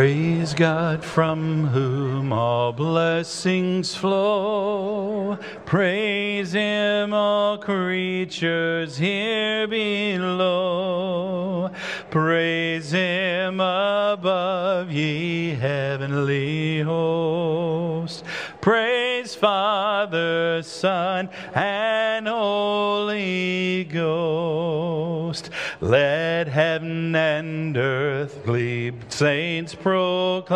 Praise God from whom all blessings flow. Praise Him, all creatures here below. Praise Him above, ye heavenly hosts. Praise Father, Son, and Holy Ghost. Let heaven and earth gleam, saints proclaim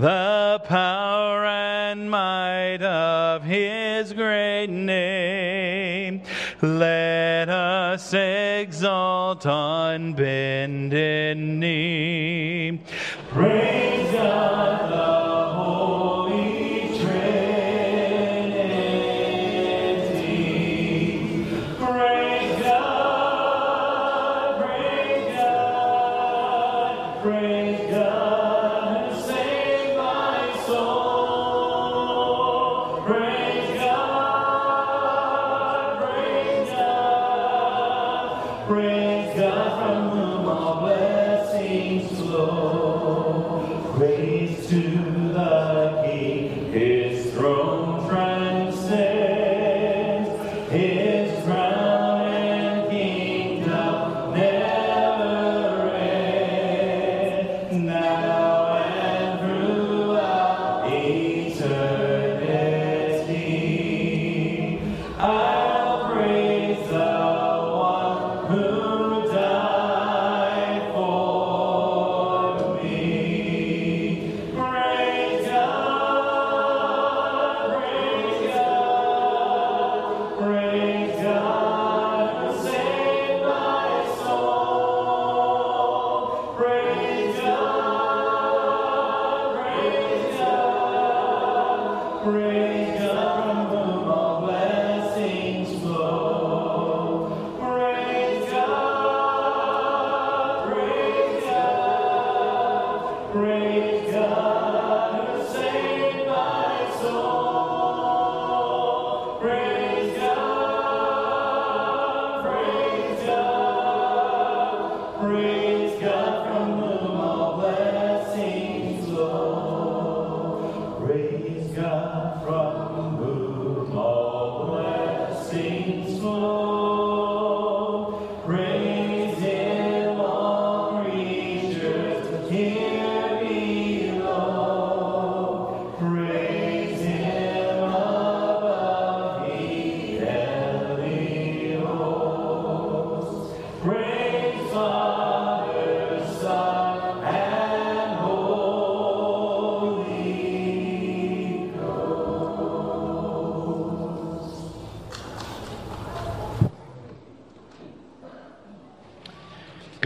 the power and might of his great name. Let us exalt on bended knee.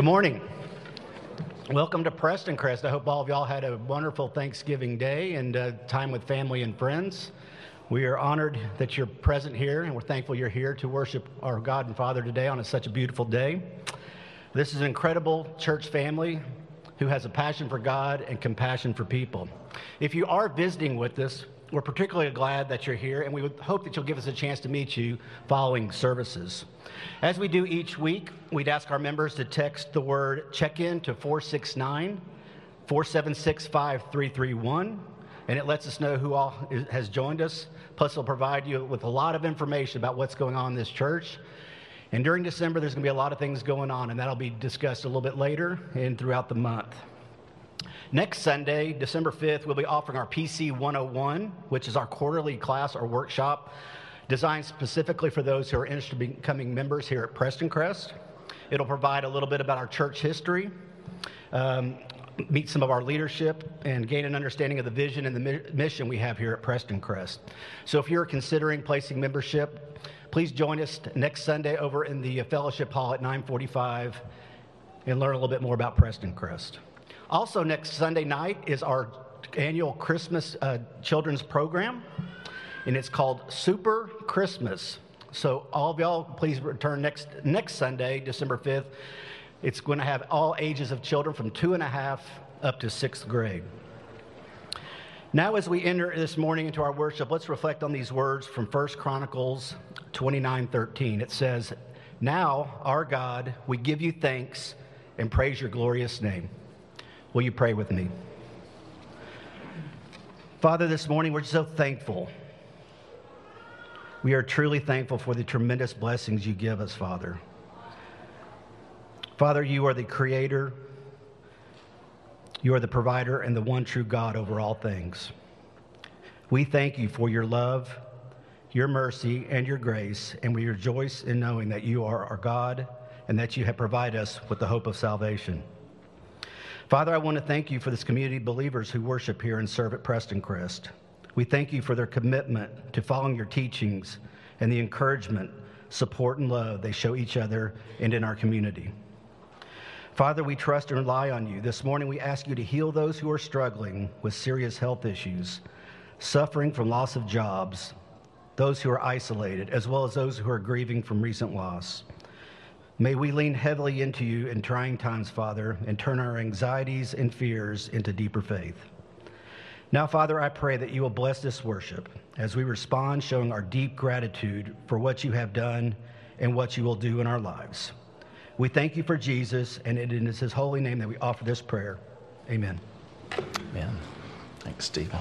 Good morning. Welcome to Prestoncrest. I hope all of y'all had a wonderful Thanksgiving day and uh, time with family and friends. We are honored that you're present here, and we're thankful you're here to worship our God and Father today on a, such a beautiful day. This is an incredible church family who has a passion for God and compassion for people. If you are visiting with us, we're particularly glad that you're here, and we would hope that you'll give us a chance to meet you following services. As we do each week, we'd ask our members to text the word check in to 469 476 5331, and it lets us know who all has joined us. Plus, it'll provide you with a lot of information about what's going on in this church. And during December, there's going to be a lot of things going on, and that'll be discussed a little bit later and throughout the month. Next Sunday, December 5th, we'll be offering our PC 101, which is our quarterly class or workshop designed specifically for those who are interested in becoming members here at Prestoncrest. It'll provide a little bit about our church history, um, meet some of our leadership, and gain an understanding of the vision and the mi- mission we have here at Prestoncrest. So if you're considering placing membership, please join us next Sunday over in the fellowship hall at 945 and learn a little bit more about Prestoncrest. Also, next Sunday night is our annual Christmas uh, children's program, and it's called Super Christmas. So, all of y'all, please return next next Sunday, December 5th. It's going to have all ages of children from two and a half up to sixth grade. Now, as we enter this morning into our worship, let's reflect on these words from 1 Chronicles 29 13. It says, Now, our God, we give you thanks and praise your glorious name. Will you pray with me? Father, this morning we're so thankful. We are truly thankful for the tremendous blessings you give us, Father. Father, you are the creator, you are the provider, and the one true God over all things. We thank you for your love, your mercy, and your grace, and we rejoice in knowing that you are our God and that you have provided us with the hope of salvation. Father, I want to thank you for this community of believers who worship here and serve at Prestoncrest. We thank you for their commitment to following your teachings and the encouragement, support, and love they show each other and in our community. Father, we trust and rely on you. This morning, we ask you to heal those who are struggling with serious health issues, suffering from loss of jobs, those who are isolated, as well as those who are grieving from recent loss. May we lean heavily into you in trying times, Father, and turn our anxieties and fears into deeper faith. Now, Father, I pray that you will bless this worship as we respond, showing our deep gratitude for what you have done and what you will do in our lives. We thank you for Jesus, and it is his holy name that we offer this prayer. Amen. Amen. Thanks, Stephen.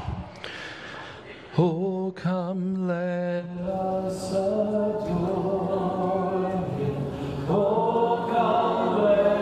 Oh, come, let us adore. Oh, come,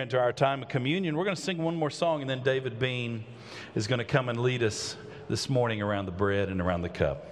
into our time of communion, we're going to sing one more song, and then David Bean is going to come and lead us this morning around the bread and around the cup.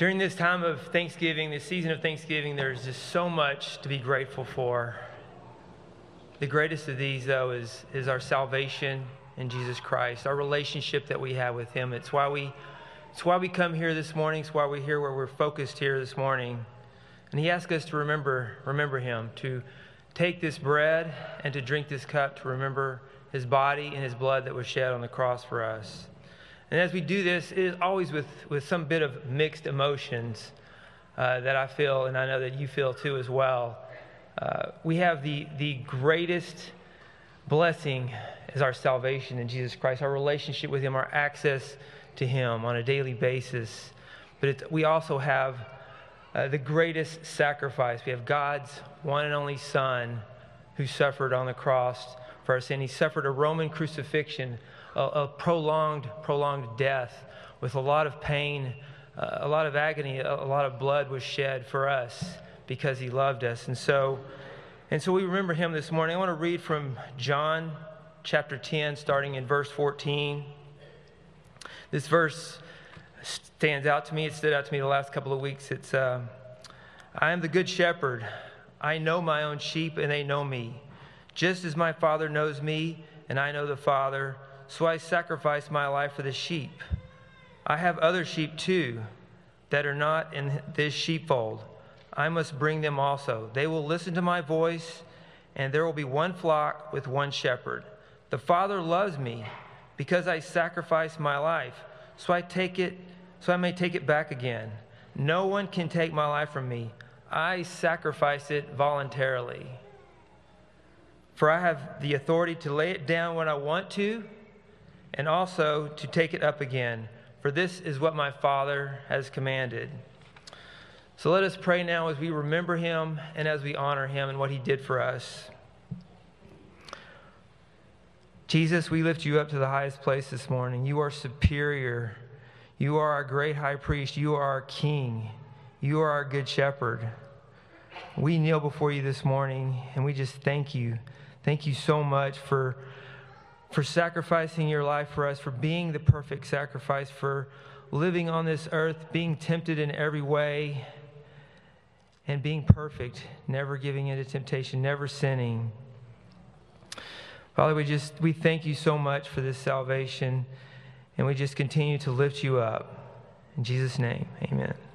During this time of Thanksgiving, this season of Thanksgiving, there's just so much to be grateful for. The greatest of these, though, is, is our salvation in Jesus Christ, our relationship that we have with Him. It's why we, it's why we come here this morning. It's why we're here where we're focused here this morning. And He asks us to remember, remember Him, to take this bread and to drink this cup, to remember His body and His blood that was shed on the cross for us. And as we do this, it is always with, with some bit of mixed emotions uh, that I feel, and I know that you feel too as well. Uh, we have the, the greatest blessing is our salvation in Jesus Christ, our relationship with Him, our access to Him on a daily basis. But we also have uh, the greatest sacrifice. We have God's one and only Son who suffered on the cross for our sin. He suffered a Roman crucifixion, a, a prolonged, prolonged death with a lot of pain, uh, a lot of agony, a, a lot of blood was shed for us because he loved us. And so, and so we remember him this morning. I want to read from John chapter 10, starting in verse 14. This verse stands out to me. It stood out to me the last couple of weeks. It's, uh, I am the good shepherd. I know my own sheep, and they know me. Just as my Father knows me, and I know the Father, so I sacrifice my life for the sheep. I have other sheep too that are not in this sheepfold. I must bring them also. They will listen to my voice, and there will be one flock with one shepherd. The Father loves me because I sacrifice my life, so I take it, so I may take it back again. No one can take my life from me. I sacrifice it voluntarily. For I have the authority to lay it down when I want to, and also to take it up again. For this is what my Father has commanded. So let us pray now as we remember him and as we honor him and what he did for us. Jesus, we lift you up to the highest place this morning. You are superior. You are our great high priest. You are our king. You are our good shepherd. We kneel before you this morning and we just thank you. Thank you so much for, for sacrificing your life for us, for being the perfect sacrifice, for living on this earth, being tempted in every way and being perfect, never giving into temptation, never sinning. Father, we just we thank you so much for this salvation, and we just continue to lift you up. In Jesus' name, amen.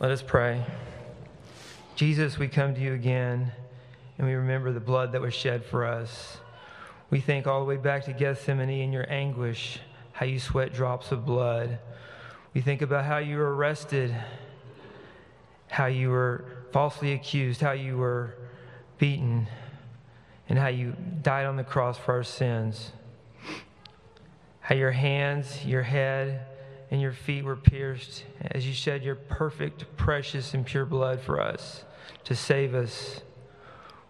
Let us pray. Jesus, we come to you again and we remember the blood that was shed for us. We think all the way back to Gethsemane in your anguish, how you sweat drops of blood. We think about how you were arrested, how you were falsely accused, how you were beaten, and how you died on the cross for our sins. How your hands, your head, and your feet were pierced as you shed your perfect, precious, and pure blood for us to save us.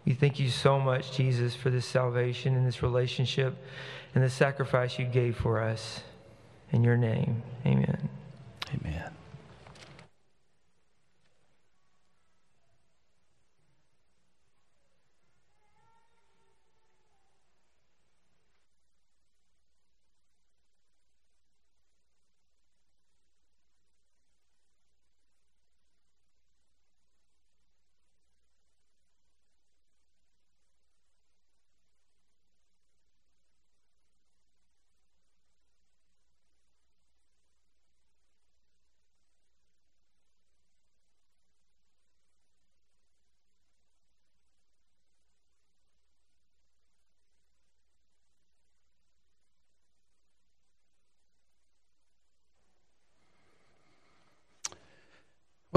We thank you so much, Jesus, for this salvation and this relationship and the sacrifice you gave for us. In your name, amen. Amen.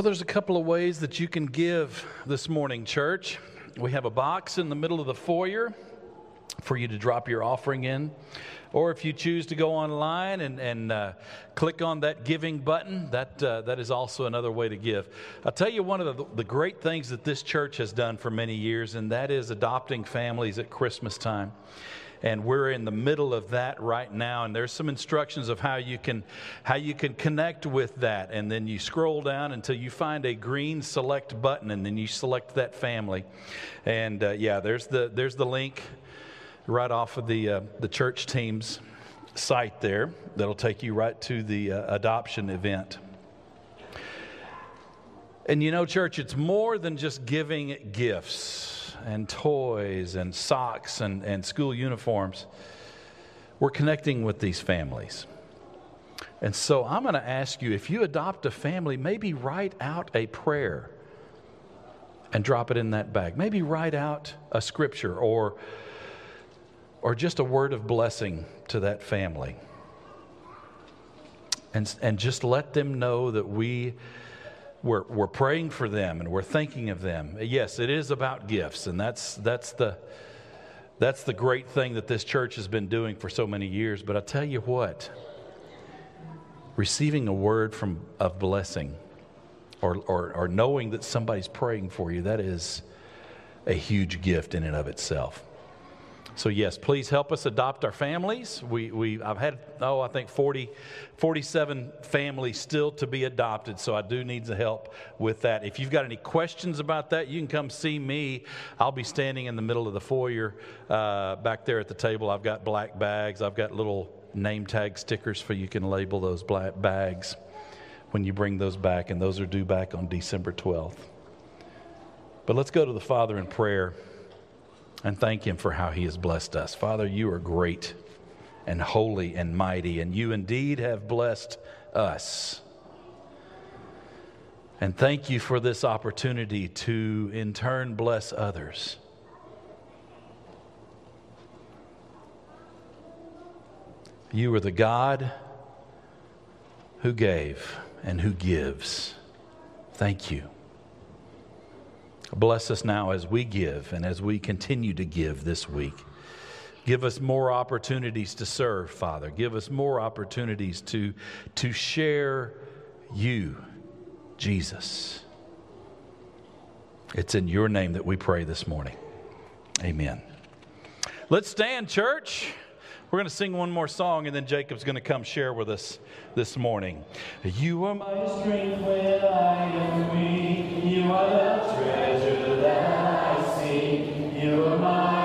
Well, there's a couple of ways that you can give this morning, church. We have a box in the middle of the foyer for you to drop your offering in. Or if you choose to go online and, and uh, click on that giving button, that, uh, that is also another way to give. I'll tell you one of the, the great things that this church has done for many years, and that is adopting families at Christmas time and we're in the middle of that right now. And there's some instructions of how you can how you can connect with that. And then you scroll down until you find a green select button and then you select that family. And uh, yeah there's the there's the link right off of the uh, the church team's site there that'll take you right to the uh, adoption event. And you know church it's more than just giving gifts and toys and socks and, and school uniforms, we're connecting with these families. And so I'm going to ask you if you adopt a family, maybe write out a prayer and drop it in that bag. Maybe write out a scripture or, or just a word of blessing to that family. And, and just let them know that we, we're, we're praying for them and we're thinking of them. Yes, it is about gifts, and that's, that's, the, that's the great thing that this church has been doing for so many years. But I tell you what, receiving a word from, of blessing or, or, or knowing that somebody's praying for you, that is a huge gift in and of itself. So, yes, please help us adopt our families. We, we, I've had, oh, I think 40, 47 families still to be adopted, so I do need the help with that. If you've got any questions about that, you can come see me. I'll be standing in the middle of the foyer uh, back there at the table. I've got black bags, I've got little name tag stickers for you can label those black bags when you bring those back, and those are due back on December 12th. But let's go to the Father in prayer and thank Him for how He has blessed us. Father, you are great and holy and mighty, and you indeed have blessed us. And thank you for this opportunity to, in turn, bless others. You are the God who gave and who gives. Thank you. Bless us now as we give and as we continue to give this week. Give us more opportunities to serve, Father. Give us more opportunities to, to share you, Jesus. It's in your name that we pray this morning. Amen. Let's stand, church. We're going to sing one more song, and then Jacob's going to come share with us this morning. You are my strength when I am weak. You are the treasure that I seek. You are my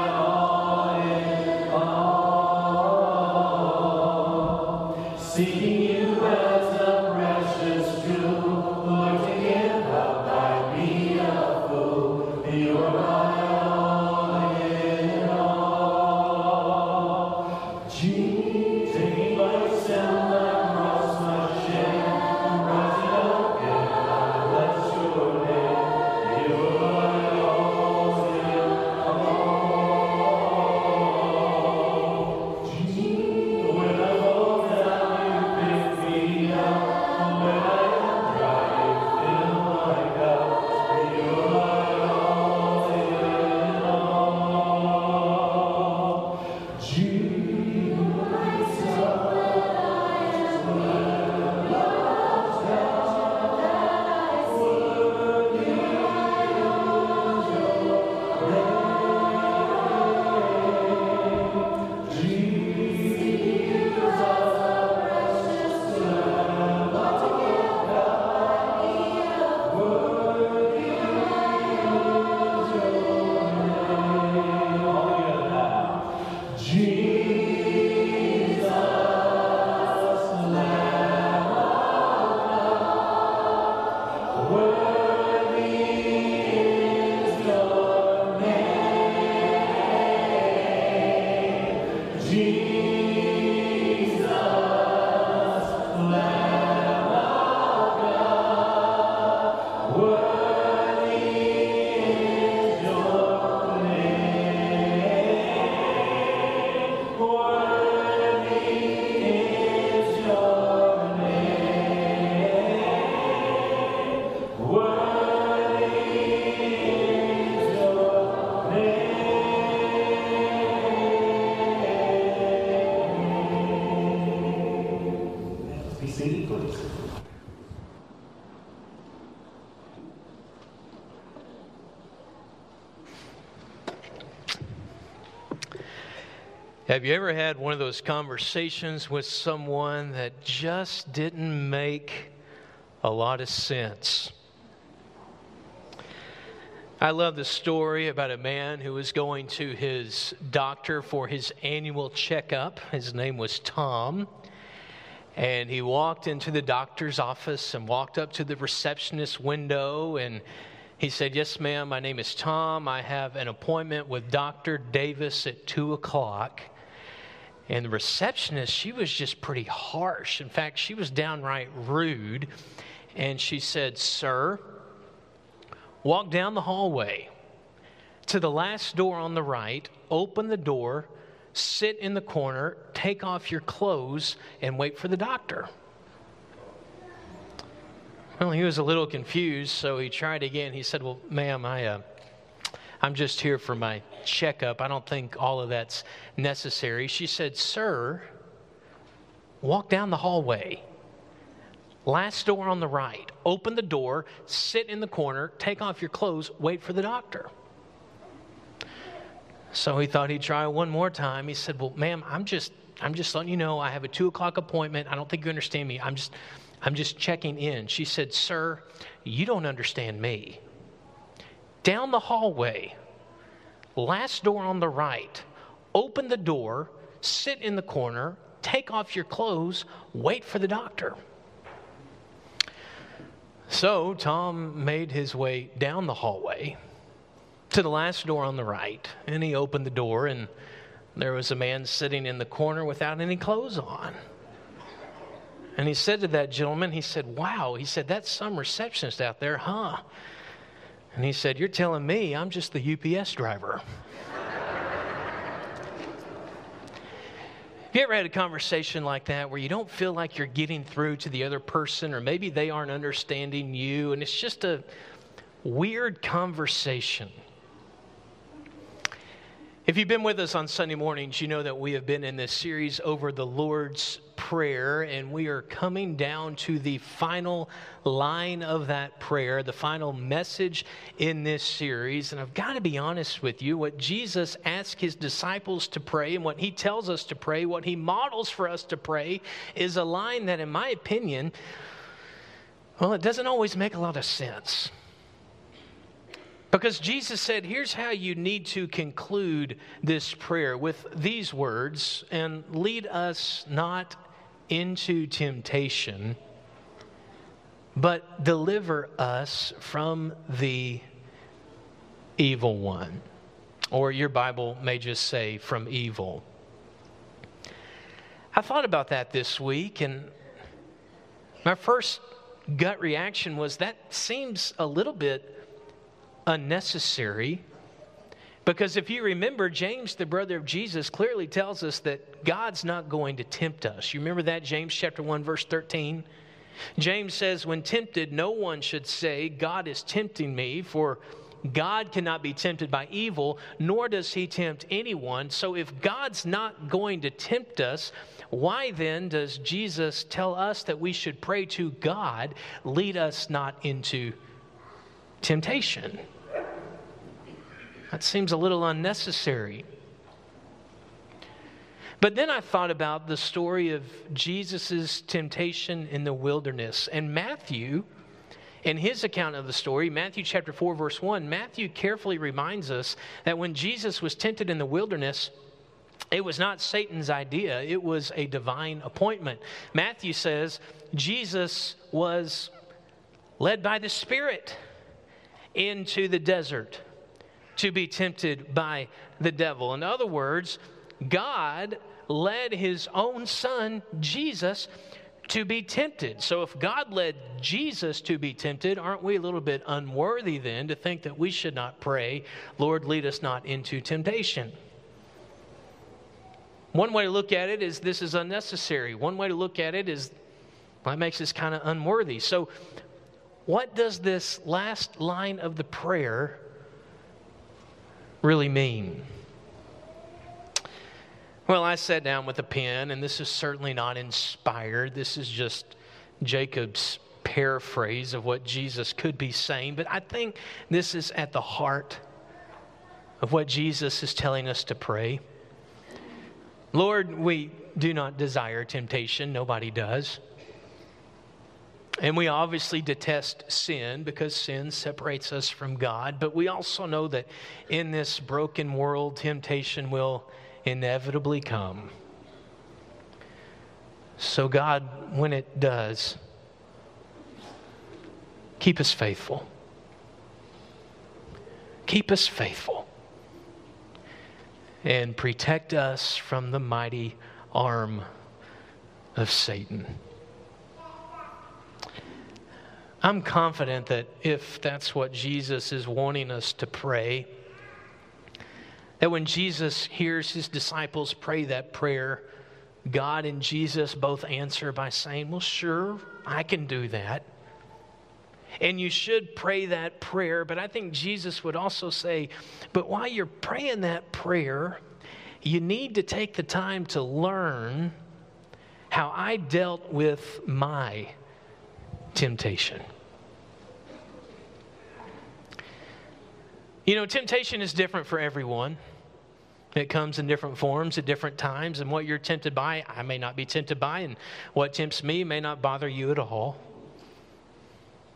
Have you ever had one of those conversations with someone that just didn't make a lot of sense? I love the story about a man who was going to his doctor for his annual checkup. His name was Tom. And he walked into the doctor's office and walked up to the receptionist window and he said, Yes, ma'am, my name is Tom. I have an appointment with Dr. Davis at 2 o'clock. And the receptionist, she was just pretty harsh. In fact, she was downright rude. And she said, Sir, walk down the hallway to the last door on the right, open the door, sit in the corner, take off your clothes, and wait for the doctor. Well, he was a little confused, so he tried again. He said, Well, ma'am, I, uh, I'm just here for my checkup. I don't think all of that's necessary. She said, Sir, walk down the hallway. Last door on the right. Open the door, sit in the corner, take off your clothes, wait for the doctor. So he thought he'd try one more time. He said, Well, ma'am, I'm just I'm just letting you know I have a two o'clock appointment. I don't think you understand me. I'm just I'm just checking in. She said, Sir, you don't understand me. Down the hallway, last door on the right, open the door, sit in the corner, take off your clothes, wait for the doctor. So Tom made his way down the hallway to the last door on the right, and he opened the door, and there was a man sitting in the corner without any clothes on. And he said to that gentleman, he said, Wow, he said, that's some receptionist out there, huh? And he said, You're telling me I'm just the UPS driver. Have you ever had a conversation like that where you don't feel like you're getting through to the other person, or maybe they aren't understanding you, and it's just a weird conversation? If you've been with us on Sunday mornings, you know that we have been in this series over the Lord's Prayer, and we are coming down to the final line of that prayer, the final message in this series. And I've got to be honest with you, what Jesus asked his disciples to pray and what he tells us to pray, what he models for us to pray, is a line that, in my opinion, well, it doesn't always make a lot of sense. Because Jesus said, here's how you need to conclude this prayer with these words and lead us not into temptation, but deliver us from the evil one. Or your Bible may just say, from evil. I thought about that this week, and my first gut reaction was that seems a little bit unnecessary. Because if you remember, James, the brother of Jesus, clearly tells us that God's not going to tempt us. You remember that, James chapter 1, verse 13? James says, When tempted, no one should say, God is tempting me, for God cannot be tempted by evil, nor does he tempt anyone. So if God's not going to tempt us, why then does Jesus tell us that we should pray to God, lead us not into temptation? That seems a little unnecessary. But then I thought about the story of Jesus' temptation in the wilderness. And Matthew, in his account of the story, Matthew chapter 4, verse 1, Matthew carefully reminds us that when Jesus was tempted in the wilderness, it was not Satan's idea, it was a divine appointment. Matthew says Jesus was led by the Spirit into the desert to be tempted by the devil. In other words, God led his own son, Jesus, to be tempted. So if God led Jesus to be tempted, aren't we a little bit unworthy then to think that we should not pray, Lord, lead us not into temptation? One way to look at it is this is unnecessary. One way to look at it is well, that makes us kind of unworthy. So, what does this last line of the prayer really mean? Well, I sat down with a pen, and this is certainly not inspired. This is just Jacob's paraphrase of what Jesus could be saying, but I think this is at the heart of what Jesus is telling us to pray. Lord, we do not desire temptation, nobody does. And we obviously detest sin because sin separates us from God. But we also know that in this broken world, temptation will inevitably come. So, God, when it does, keep us faithful. Keep us faithful. And protect us from the mighty arm of Satan. I'm confident that if that's what Jesus is wanting us to pray, that when Jesus hears his disciples pray that prayer, God and Jesus both answer by saying, Well, sure, I can do that. And you should pray that prayer, but I think Jesus would also say, But while you're praying that prayer, you need to take the time to learn how I dealt with my temptation. You know, temptation is different for everyone. It comes in different forms at different times, and what you're tempted by, I may not be tempted by, and what tempts me may not bother you at all.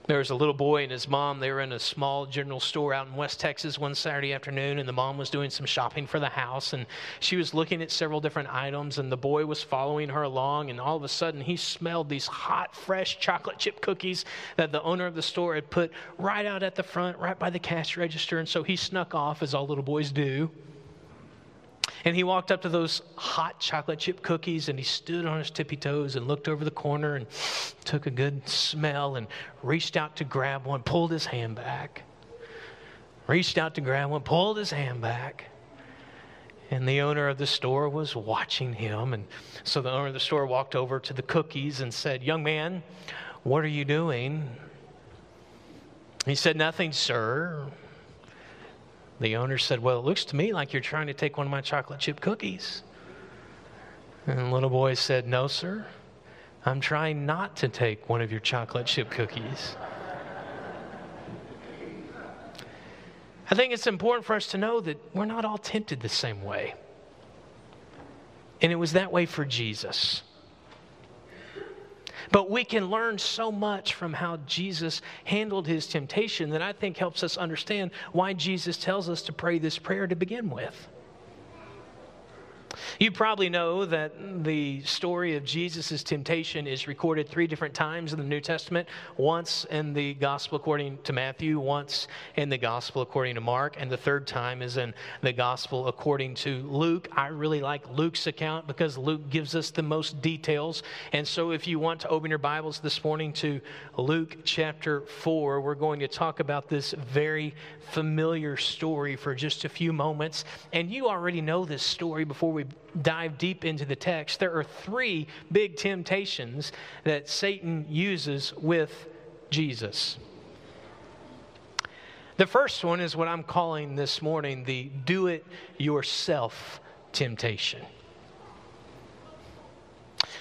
There was a little boy and his mom. They were in a small general store out in West Texas one Saturday afternoon, and the mom was doing some shopping for the house. And she was looking at several different items, and the boy was following her along. And all of a sudden, he smelled these hot, fresh chocolate chip cookies that the owner of the store had put right out at the front, right by the cash register. And so he snuck off, as all little boys do. And he walked up to those hot chocolate chip cookies and he stood on his tippy toes and looked over the corner and took a good smell and reached out to grab one, pulled his hand back. Reached out to grab one, pulled his hand back. And the owner of the store was watching him. And so the owner of the store walked over to the cookies and said, Young man, what are you doing? He said, Nothing, sir. The owner said, Well, it looks to me like you're trying to take one of my chocolate chip cookies. And the little boy said, No, sir. I'm trying not to take one of your chocolate chip cookies. I think it's important for us to know that we're not all tempted the same way. And it was that way for Jesus. But we can learn so much from how Jesus handled his temptation that I think helps us understand why Jesus tells us to pray this prayer to begin with. You probably know that the story of Jesus' temptation is recorded three different times in the New Testament once in the Gospel according to Matthew, once in the Gospel according to Mark, and the third time is in the Gospel according to Luke. I really like Luke's account because Luke gives us the most details. And so if you want to open your Bibles this morning to Luke chapter 4, we're going to talk about this very familiar story for just a few moments. And you already know this story before we dive deep into the text, there are three big temptations that Satan uses with Jesus. The first one is what I'm calling this morning the do it yourself temptation.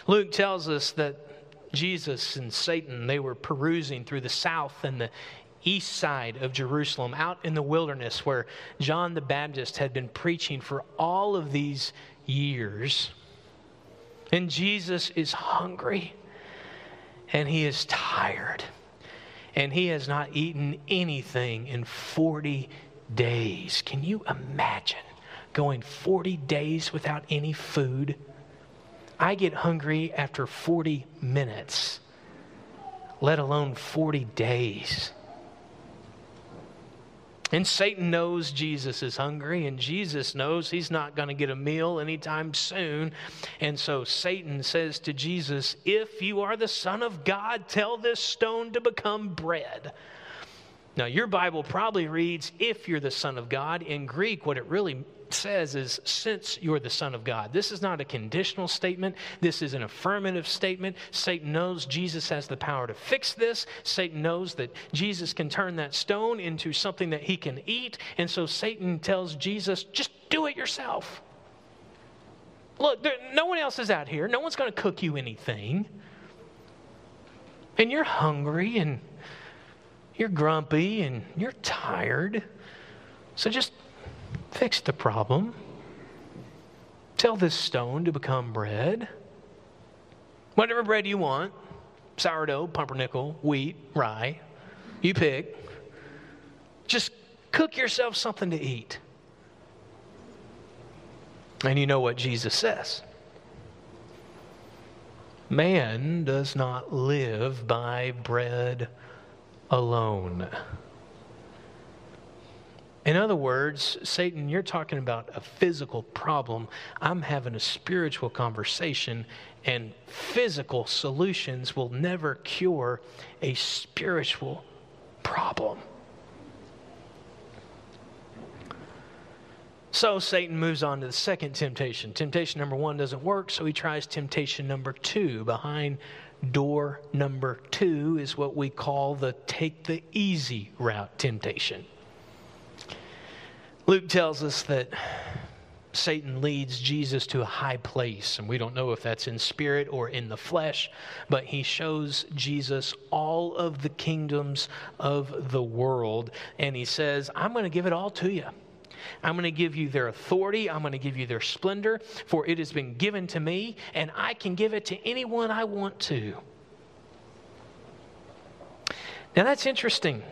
Luke tells us that Jesus and Satan they were perusing through the south and the east side of Jerusalem, out in the wilderness where John the Baptist had been preaching for all of these years. And Jesus is hungry and he is tired. And he has not eaten anything in 40 days. Can you imagine going 40 days without any food? I get hungry after 40 minutes, let alone 40 days. And Satan knows Jesus is hungry, and Jesus knows he's not going to get a meal anytime soon. And so Satan says to Jesus, If you are the Son of God, tell this stone to become bread. Now, your Bible probably reads, If you're the Son of God. In Greek, what it really says is, since you're the Son of God. This is not a conditional statement. This is an affirmative statement. Satan knows Jesus has the power to fix this. Satan knows that Jesus can turn that stone into something that he can eat. And so Satan tells Jesus, just do it yourself. Look, there, no one else is out here. No one's going to cook you anything. And you're hungry and you're grumpy and you're tired. So just Fix the problem. Tell this stone to become bread. Whatever bread you want sourdough, pumpernickel, wheat, rye you pick. Just cook yourself something to eat. And you know what Jesus says Man does not live by bread alone In other words, Satan, you're talking about a physical problem. I'm having a spiritual conversation, and physical solutions will never cure a spiritual problem. So Satan moves on to the second temptation. Temptation number one doesn't work, so he tries temptation number two. Behind door number two is what we call the take the easy route temptation. Luke tells us that Satan leads Jesus to a high place, and we don't know if that's in spirit or in the flesh, but he shows Jesus all of the kingdoms of the world, and he says, I'm going to give it all to you. I'm going to give you their authority. I'm going to give you their splendor, for it has been given to me, and I can give it to anyone I want to. Now that's interesting.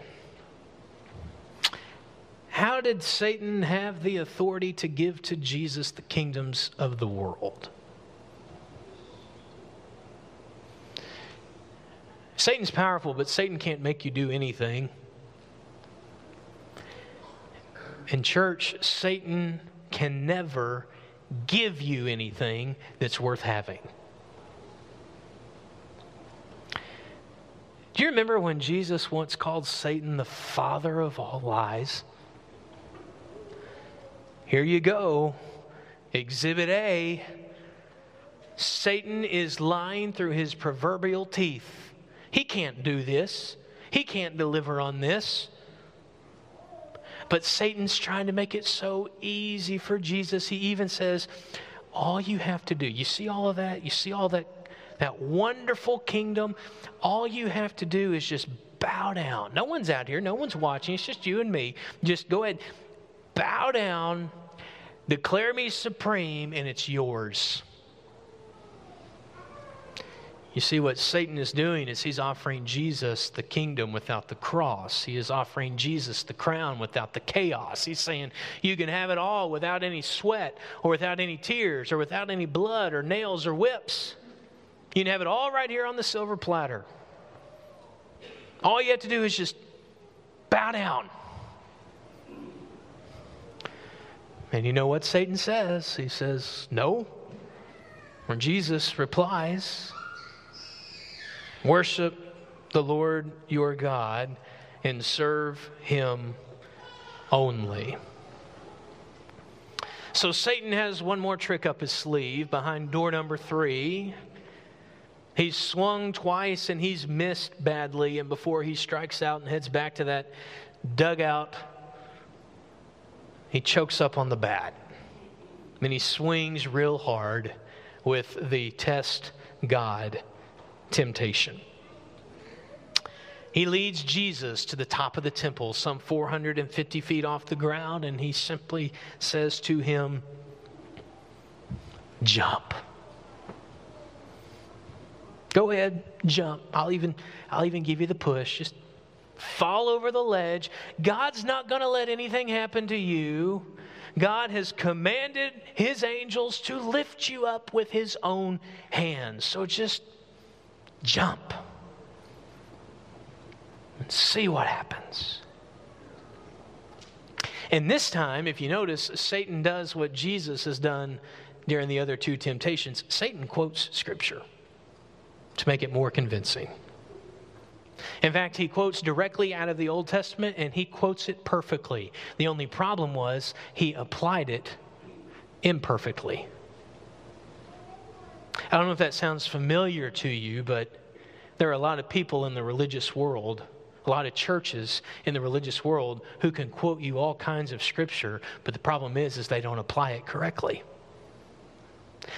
How did Satan have the authority to give to Jesus the kingdoms of the world? Satan's powerful, but Satan can't make you do anything. In church, Satan can never give you anything that's worth having. Do you remember when Jesus once called Satan the father of all lies? Here you go. Exhibit A Satan is lying through his proverbial teeth. He can't do this, he can't deliver on this. But Satan's trying to make it so easy for Jesus. He even says, All you have to do, you see all of that? You see all that, that wonderful kingdom? All you have to do is just bow down. No one's out here, no one's watching. It's just you and me. Just go ahead, bow down, declare me supreme, and it's yours. You see, what Satan is doing is he's offering Jesus the kingdom without the cross. He is offering Jesus the crown without the chaos. He's saying, You can have it all without any sweat or without any tears or without any blood or nails or whips. You can have it all right here on the silver platter. All you have to do is just bow down. And you know what Satan says? He says, No. When Jesus replies, Worship the Lord your God and serve him only. So Satan has one more trick up his sleeve behind door number three. He's swung twice and he's missed badly, and before he strikes out and heads back to that dugout, he chokes up on the bat. And he swings real hard with the test God temptation. He leads Jesus to the top of the temple, some 450 feet off the ground, and he simply says to him, Jump. Go ahead, jump. I'll even, I'll even give you the push. Just fall over the ledge. God's not going to let anything happen to you. God has commanded his angels to lift you up with his own hands. So just jump and see what happens. And this time, if you notice, Satan does what Jesus has done during the other two temptations. Satan quotes Scripture to make it more convincing. In fact, he quotes directly out of the Old Testament and he quotes it perfectly. The only problem was he applied it imperfectly. I don't know if that sounds familiar to you, but there are a lot of people in the religious world, a lot of churches in the religious world who can quote you all kinds of scripture, but the problem is is they don't apply it correctly.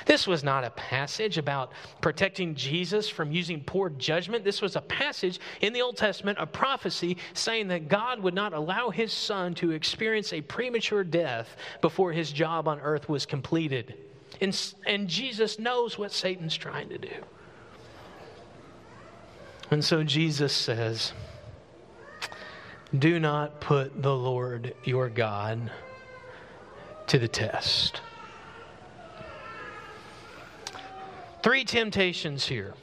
This was not a passage about protecting Jesus from using poor judgment. This was a passage in the Old Testament, a prophecy saying that God would not allow his son to experience a premature death before his job on earth was completed. And, and Jesus knows what Satan's trying to do. And so Jesus says, Do not put the Lord your God to the test. Three temptations here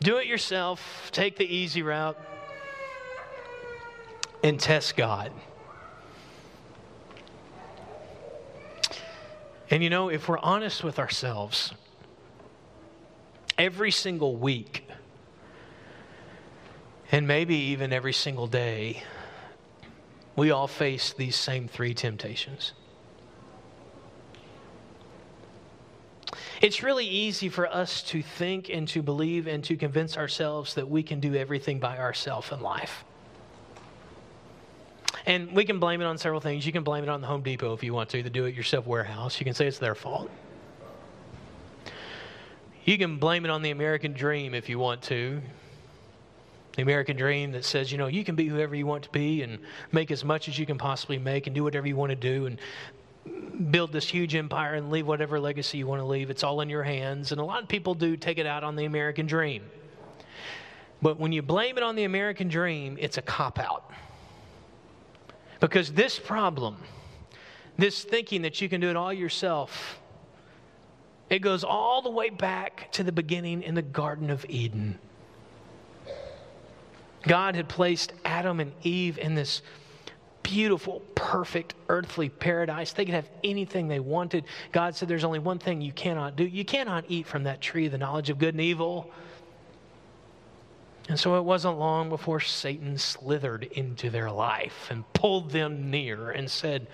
do it yourself, take the easy route, and test God. And you know, if we're honest with ourselves, every single week, and maybe even every single day, we all face these same three temptations. It's really easy for us to think and to believe and to convince ourselves that we can do everything by ourselves in life. And we can blame it on several things. You can blame it on the Home Depot if you want to, the do it yourself warehouse. You can say it's their fault. You can blame it on the American dream if you want to. The American dream that says, you know, you can be whoever you want to be and make as much as you can possibly make and do whatever you want to do and build this huge empire and leave whatever legacy you want to leave. It's all in your hands. And a lot of people do take it out on the American dream. But when you blame it on the American dream, it's a cop out. Because this problem, this thinking that you can do it all yourself, it goes all the way back to the beginning in the Garden of Eden. God had placed Adam and Eve in this beautiful, perfect, earthly paradise. They could have anything they wanted. God said, There's only one thing you cannot do. You cannot eat from that tree, the knowledge of good and evil. And so it wasn't long before Satan slithered into their life and pulled them near and said,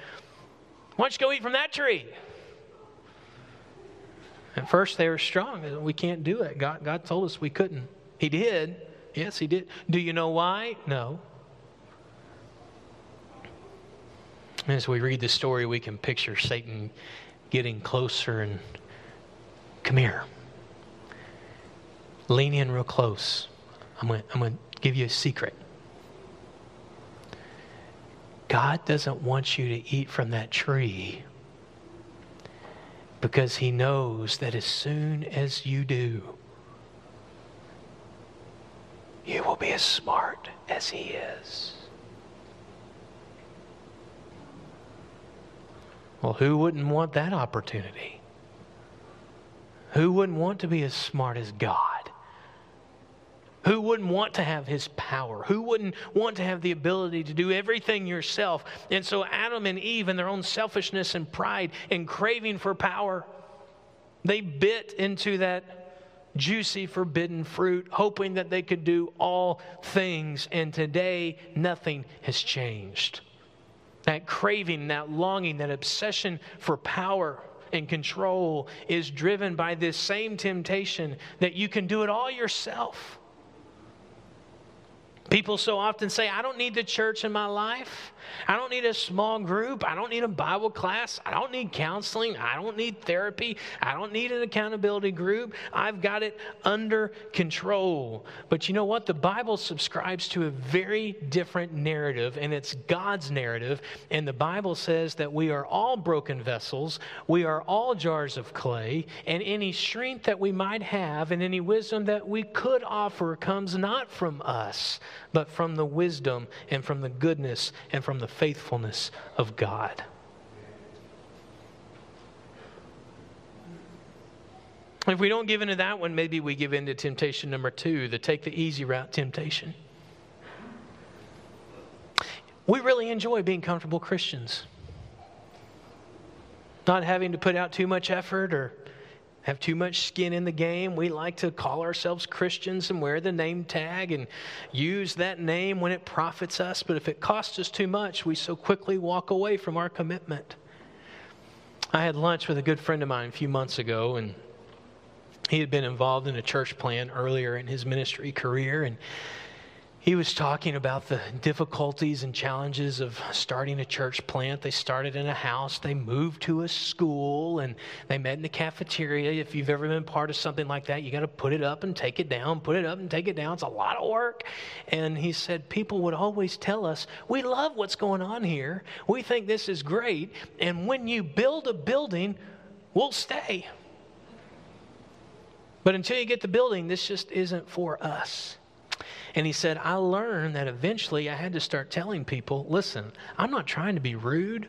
Why don't you go eat from that tree? At first, they were strong. We can't do it. God, God told us we couldn't. He did. Yes, He did. Do you know why? No. As we read the story, we can picture Satan getting closer and come here. Lean in real close. I'm going, I'm to give you a secret. God doesn't want you to eat from that tree because He knows that as soon as you do, you will be as smart as He is. Well, who wouldn't want that opportunity? Who wouldn't want to be as smart as God? Who wouldn't want to have his power? Who wouldn't want to have the ability to do everything yourself? And so, Adam and Eve, in their own selfishness and pride and craving for power, they bit into that juicy, forbidden fruit, hoping that they could do all things. And today, nothing has changed. That craving, that longing, that obsession for power and control is driven by this same temptation that you can do it all yourself. People so often say, I don't need the church in my life. I don't need a small group. I don't need a Bible class. I don't need counseling. I don't need therapy. I don't need an accountability group. I've got it under control. But you know what? The Bible subscribes to a very different narrative, and it's God's narrative. And the Bible says that we are all broken vessels, we are all jars of clay, and any strength that we might have and any wisdom that we could offer comes not from us but from the wisdom and from the goodness and from the faithfulness of God. If we don't give into that one, maybe we give in to temptation number two, the take the easy route temptation. We really enjoy being comfortable Christians. Not having to put out too much effort or have too much skin in the game. We like to call ourselves Christians and wear the name tag and use that name when it profits us. But if it costs us too much, we so quickly walk away from our commitment. I had lunch with a good friend of mine a few months ago, and he had been involved in a church plan earlier in his ministry career. And he was talking about the difficulties and challenges of starting a church plant. They started in a house, they moved to a school, and they met in the cafeteria. If you've ever been part of something like that, you got to put it up and take it down, put it up and take it down. It's a lot of work. And he said, People would always tell us, We love what's going on here. We think this is great. And when you build a building, we'll stay. But until you get the building, this just isn't for us. And he said, I learned that eventually I had to start telling people listen, I'm not trying to be rude,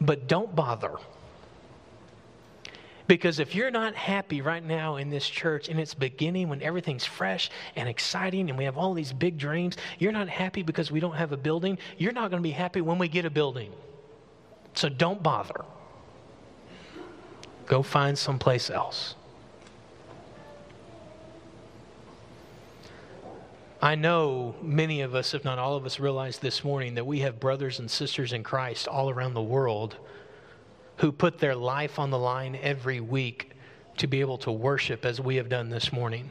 but don't bother. Because if you're not happy right now in this church in its beginning when everything's fresh and exciting and we have all these big dreams, you're not happy because we don't have a building, you're not going to be happy when we get a building. So don't bother. Go find someplace else. I know many of us, if not all of us, realize this morning that we have brothers and sisters in Christ all around the world who put their life on the line every week to be able to worship as we have done this morning,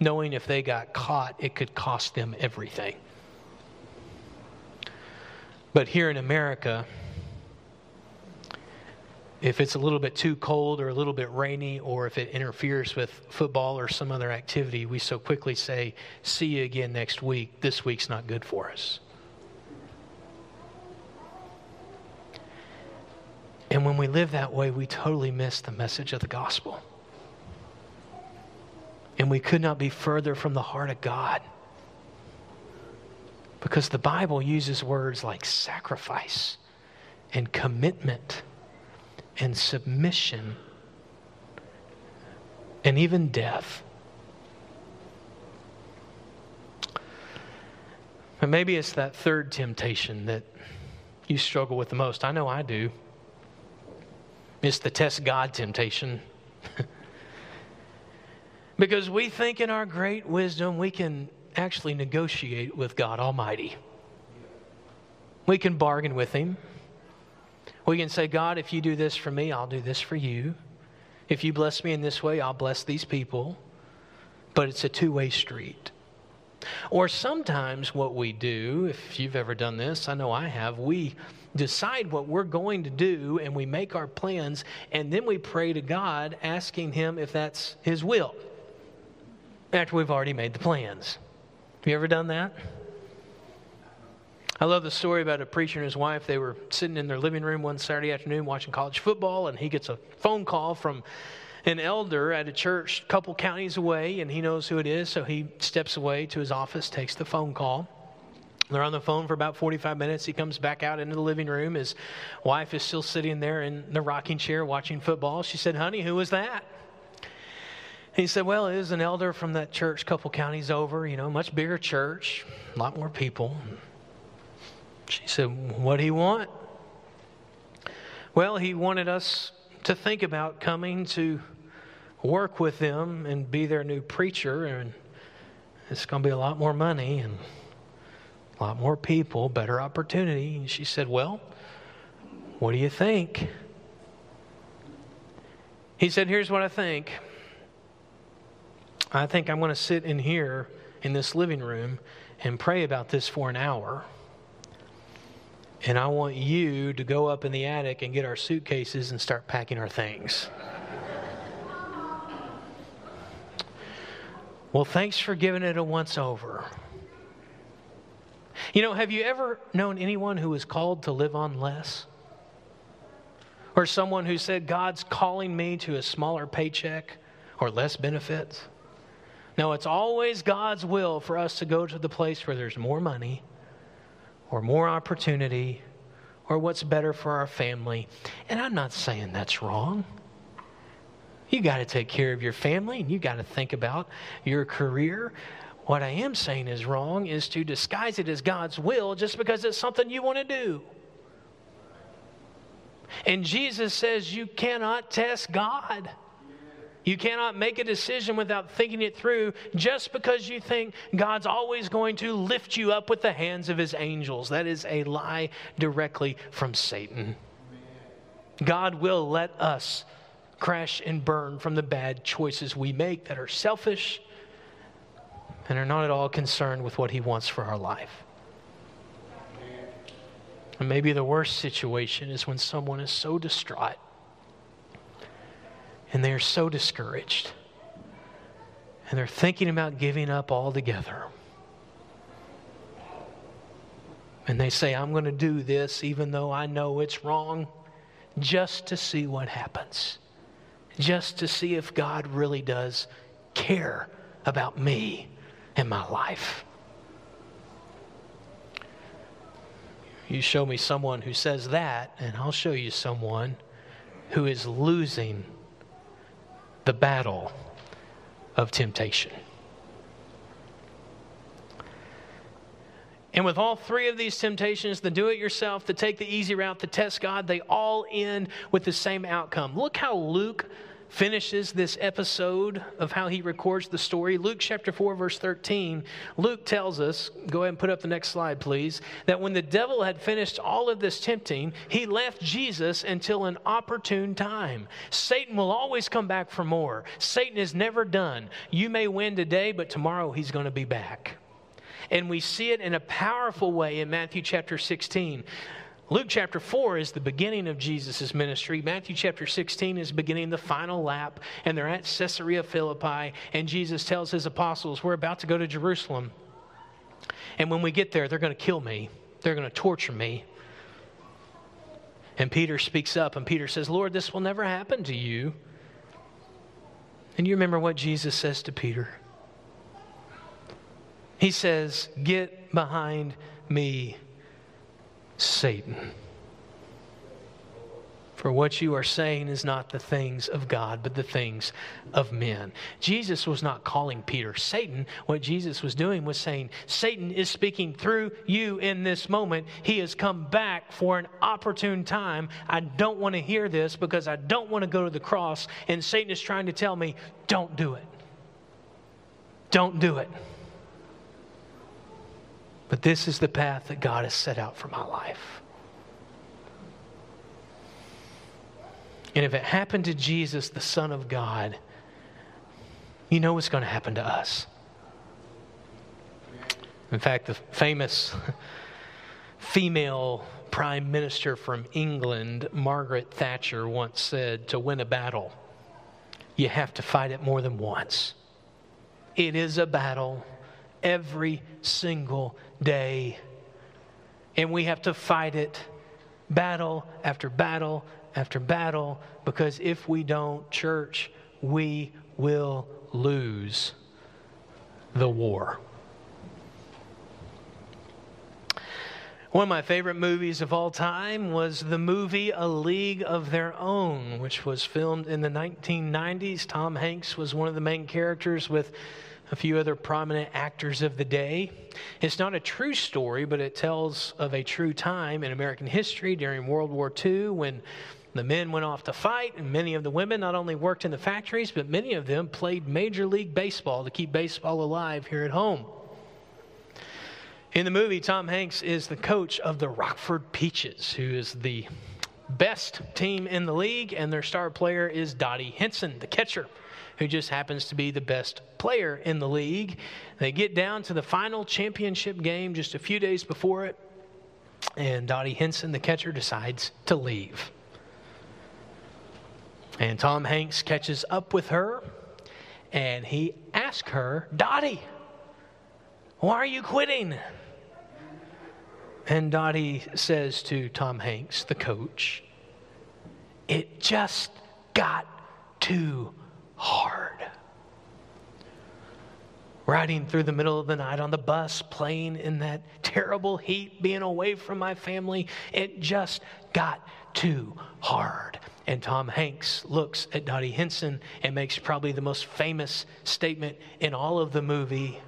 knowing if they got caught, it could cost them everything. But here in America, if it's a little bit too cold or a little bit rainy, or if it interferes with football or some other activity, we so quickly say, See you again next week. This week's not good for us. And when we live that way, we totally miss the message of the gospel. And we could not be further from the heart of God. Because the Bible uses words like sacrifice and commitment and submission and even death. And maybe it's that third temptation that you struggle with the most. I know I do. It's the test God temptation. because we think in our great wisdom we can actually negotiate with God Almighty. We can bargain with Him. We can say, God, if you do this for me, I'll do this for you. If you bless me in this way, I'll bless these people. But it's a two way street. Or sometimes what we do, if you've ever done this, I know I have, we decide what we're going to do and we make our plans and then we pray to God asking Him if that's His will after we've already made the plans. Have you ever done that? I love the story about a preacher and his wife. They were sitting in their living room one Saturday afternoon watching college football, and he gets a phone call from an elder at a church a couple counties away, and he knows who it is, so he steps away to his office, takes the phone call. They're on the phone for about 45 minutes. He comes back out into the living room. His wife is still sitting there in the rocking chair watching football. She said, Honey, who was that? He said, Well, it was an elder from that church, couple counties over, you know, much bigger church, a lot more people. She said, What do he want? Well, he wanted us to think about coming to work with them and be their new preacher, and it's going to be a lot more money and a lot more people, better opportunity. And she said, Well, what do you think? He said, Here's what I think. I think I'm going to sit in here in this living room and pray about this for an hour. And I want you to go up in the attic and get our suitcases and start packing our things. well, thanks for giving it a once over. You know, have you ever known anyone who was called to live on less? Or someone who said, God's calling me to a smaller paycheck or less benefits? No, it's always God's will for us to go to the place where there's more money or more opportunity or what's better for our family. And I'm not saying that's wrong. You got to take care of your family and you got to think about your career. What I am saying is wrong is to disguise it as God's will just because it's something you want to do. And Jesus says you cannot test God. You cannot make a decision without thinking it through just because you think God's always going to lift you up with the hands of his angels. That is a lie directly from Satan. God will let us crash and burn from the bad choices we make that are selfish and are not at all concerned with what he wants for our life. And maybe the worst situation is when someone is so distraught and they are so discouraged. And they're thinking about giving up altogether. And they say, I'm going to do this even though I know it's wrong, just to see what happens. Just to see if God really does care about me and my life. You show me someone who says that, and I'll show you someone who is losing the battle of temptation. And with all three of these temptations, the do it yourself, the take the easy route, the test God, they all end with the same outcome. Look how Luke finishes this episode of how he records the story. Luke chapter 4, verse 13. Luke tells us, go ahead and put up the next slide, please, that when the devil had finished all of this tempting, he left Jesus until an opportune time. Satan will always come back for more. Satan is never done. You may win today, but tomorrow he's going to be back. And we see it in a powerful way in Matthew chapter 16. Luke chapter 4 is the beginning of Jesus' ministry. Matthew chapter 16 is beginning the final lap, and they're at Caesarea Philippi, and Jesus tells his apostles, We're about to go to Jerusalem. And when we get there, they're going to kill me, they're going to torture me. And Peter speaks up, and Peter says, Lord, this will never happen to you. And you remember what Jesus says to Peter? He says, Get behind me, Satan. For what you are saying is not the things of God, but the things of men. Jesus was not calling Peter Satan. What Jesus was doing was saying, Satan is speaking through you in this moment. He has come back for an opportune time. I don't want to hear this because I don't want to go to the cross. And Satan is trying to tell me, don't do it. Don't do it. But this is the path that God has set out for my life. And if it happened to Jesus, the Son of God, you know what's going to happen to us. In fact, the famous female prime minister from England, Margaret Thatcher, once said to win a battle, you have to fight it more than once. It is a battle every single day. And we have to fight it battle after battle after battle because if we don't, church, we will lose the war. One of my favorite movies of all time was the movie A League of Their Own, which was filmed in the 1990s. Tom Hanks was one of the main characters with a few other prominent actors of the day. It's not a true story, but it tells of a true time in American history during World War II when the men went off to fight, and many of the women not only worked in the factories, but many of them played Major League Baseball to keep baseball alive here at home. In the movie, Tom Hanks is the coach of the Rockford Peaches, who is the best team in the league, and their star player is Dottie Hinson, the catcher who just happens to be the best player in the league. They get down to the final championship game just a few days before it, and Dottie Hinson, the catcher, decides to leave. And Tom Hanks catches up with her, and he asks her, Dottie, why are you quitting? And Dottie says to Tom Hanks, the coach, It just got too hard. Riding through the middle of the night on the bus, playing in that terrible heat, being away from my family, it just got too hard. And Tom Hanks looks at Dottie Hinson and makes probably the most famous statement in all of the movie.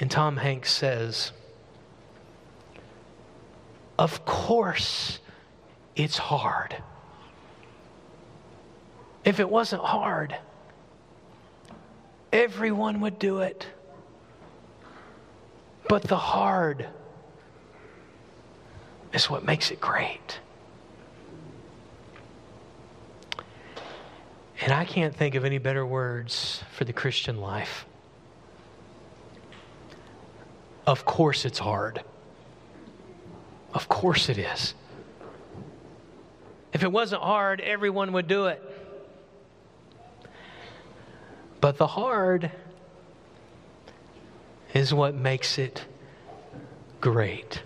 And Tom Hanks says, Of course, it's hard. If it wasn't hard, everyone would do it. But the hard is what makes it great. And I can't think of any better words for the Christian life. Of course, it's hard. Of course, it is. If it wasn't hard, everyone would do it. But the hard is what makes it great.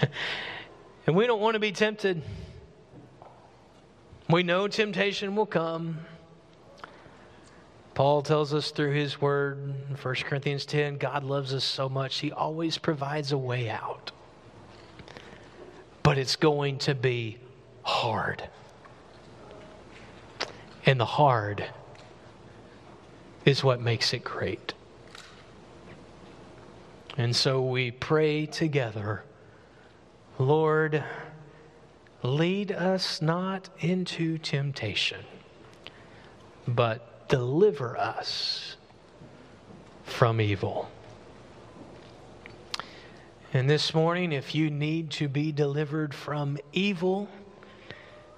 and we don't want to be tempted. We know temptation will come. Paul tells us through his word, 1 Corinthians 10, God loves us so much, he always provides a way out. But it's going to be hard. And the hard is what makes it great. And so we pray together Lord, lead us not into temptation, but deliver us from evil. And this morning, if you need to be delivered from evil,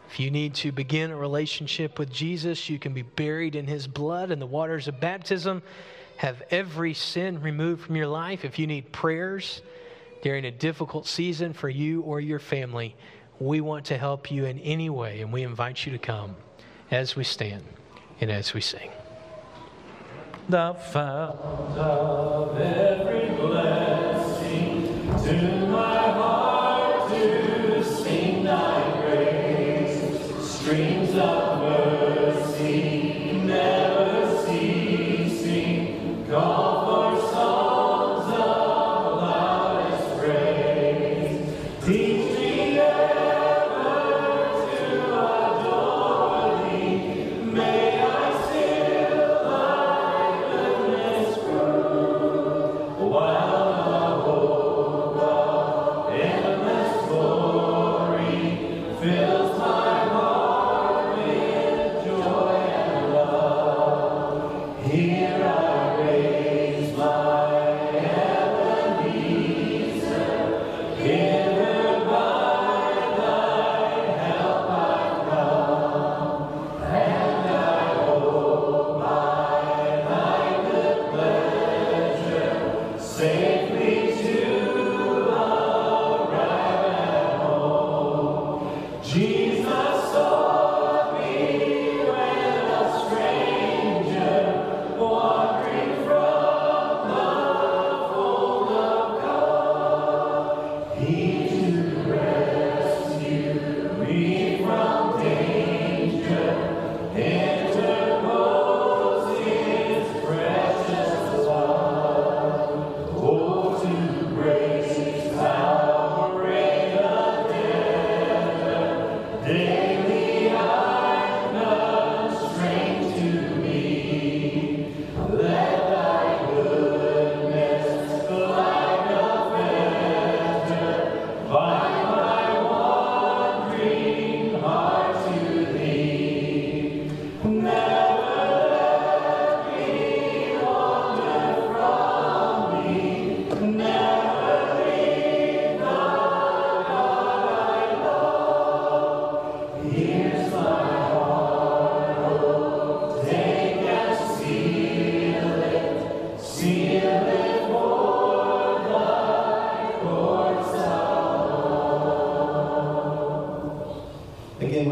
if you need to begin a relationship with Jesus, you can be buried in his blood in the waters of baptism, have every sin removed from your life. If you need prayers during a difficult season for you or your family, we want to help you in any way, and we invite you to come as we stand and as we sing. The fount of every blessing to my heart Streams of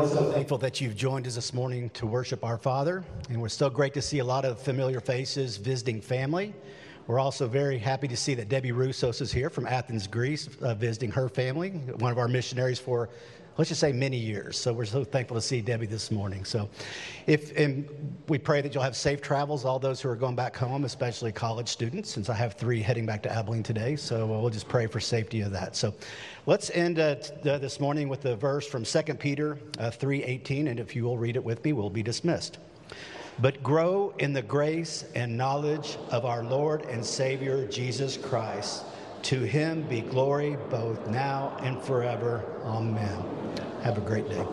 we're so thankful that you've joined us this morning to worship our Father. And we're so great to see a lot of familiar faces visiting family. We're also very happy to see that Debbie Roussos is here from Athens, Greece, uh, visiting her family, one of our missionaries for, let's just say, many years. So we're so thankful to see Debbie this morning. So if and we pray that you'll have safe travels, all those who are going back home, especially college students, since I have three heading back to Abilene today. So we'll just pray for safety of that. So let's end uh, uh, this morning with a verse from 2 Peter uh, 3.18, and if you will read it with me, we'll be dismissed. But grow in the grace and knowledge of our Lord and Savior Jesus Christ. To him be glory both now and forever. Amen. Have a great day.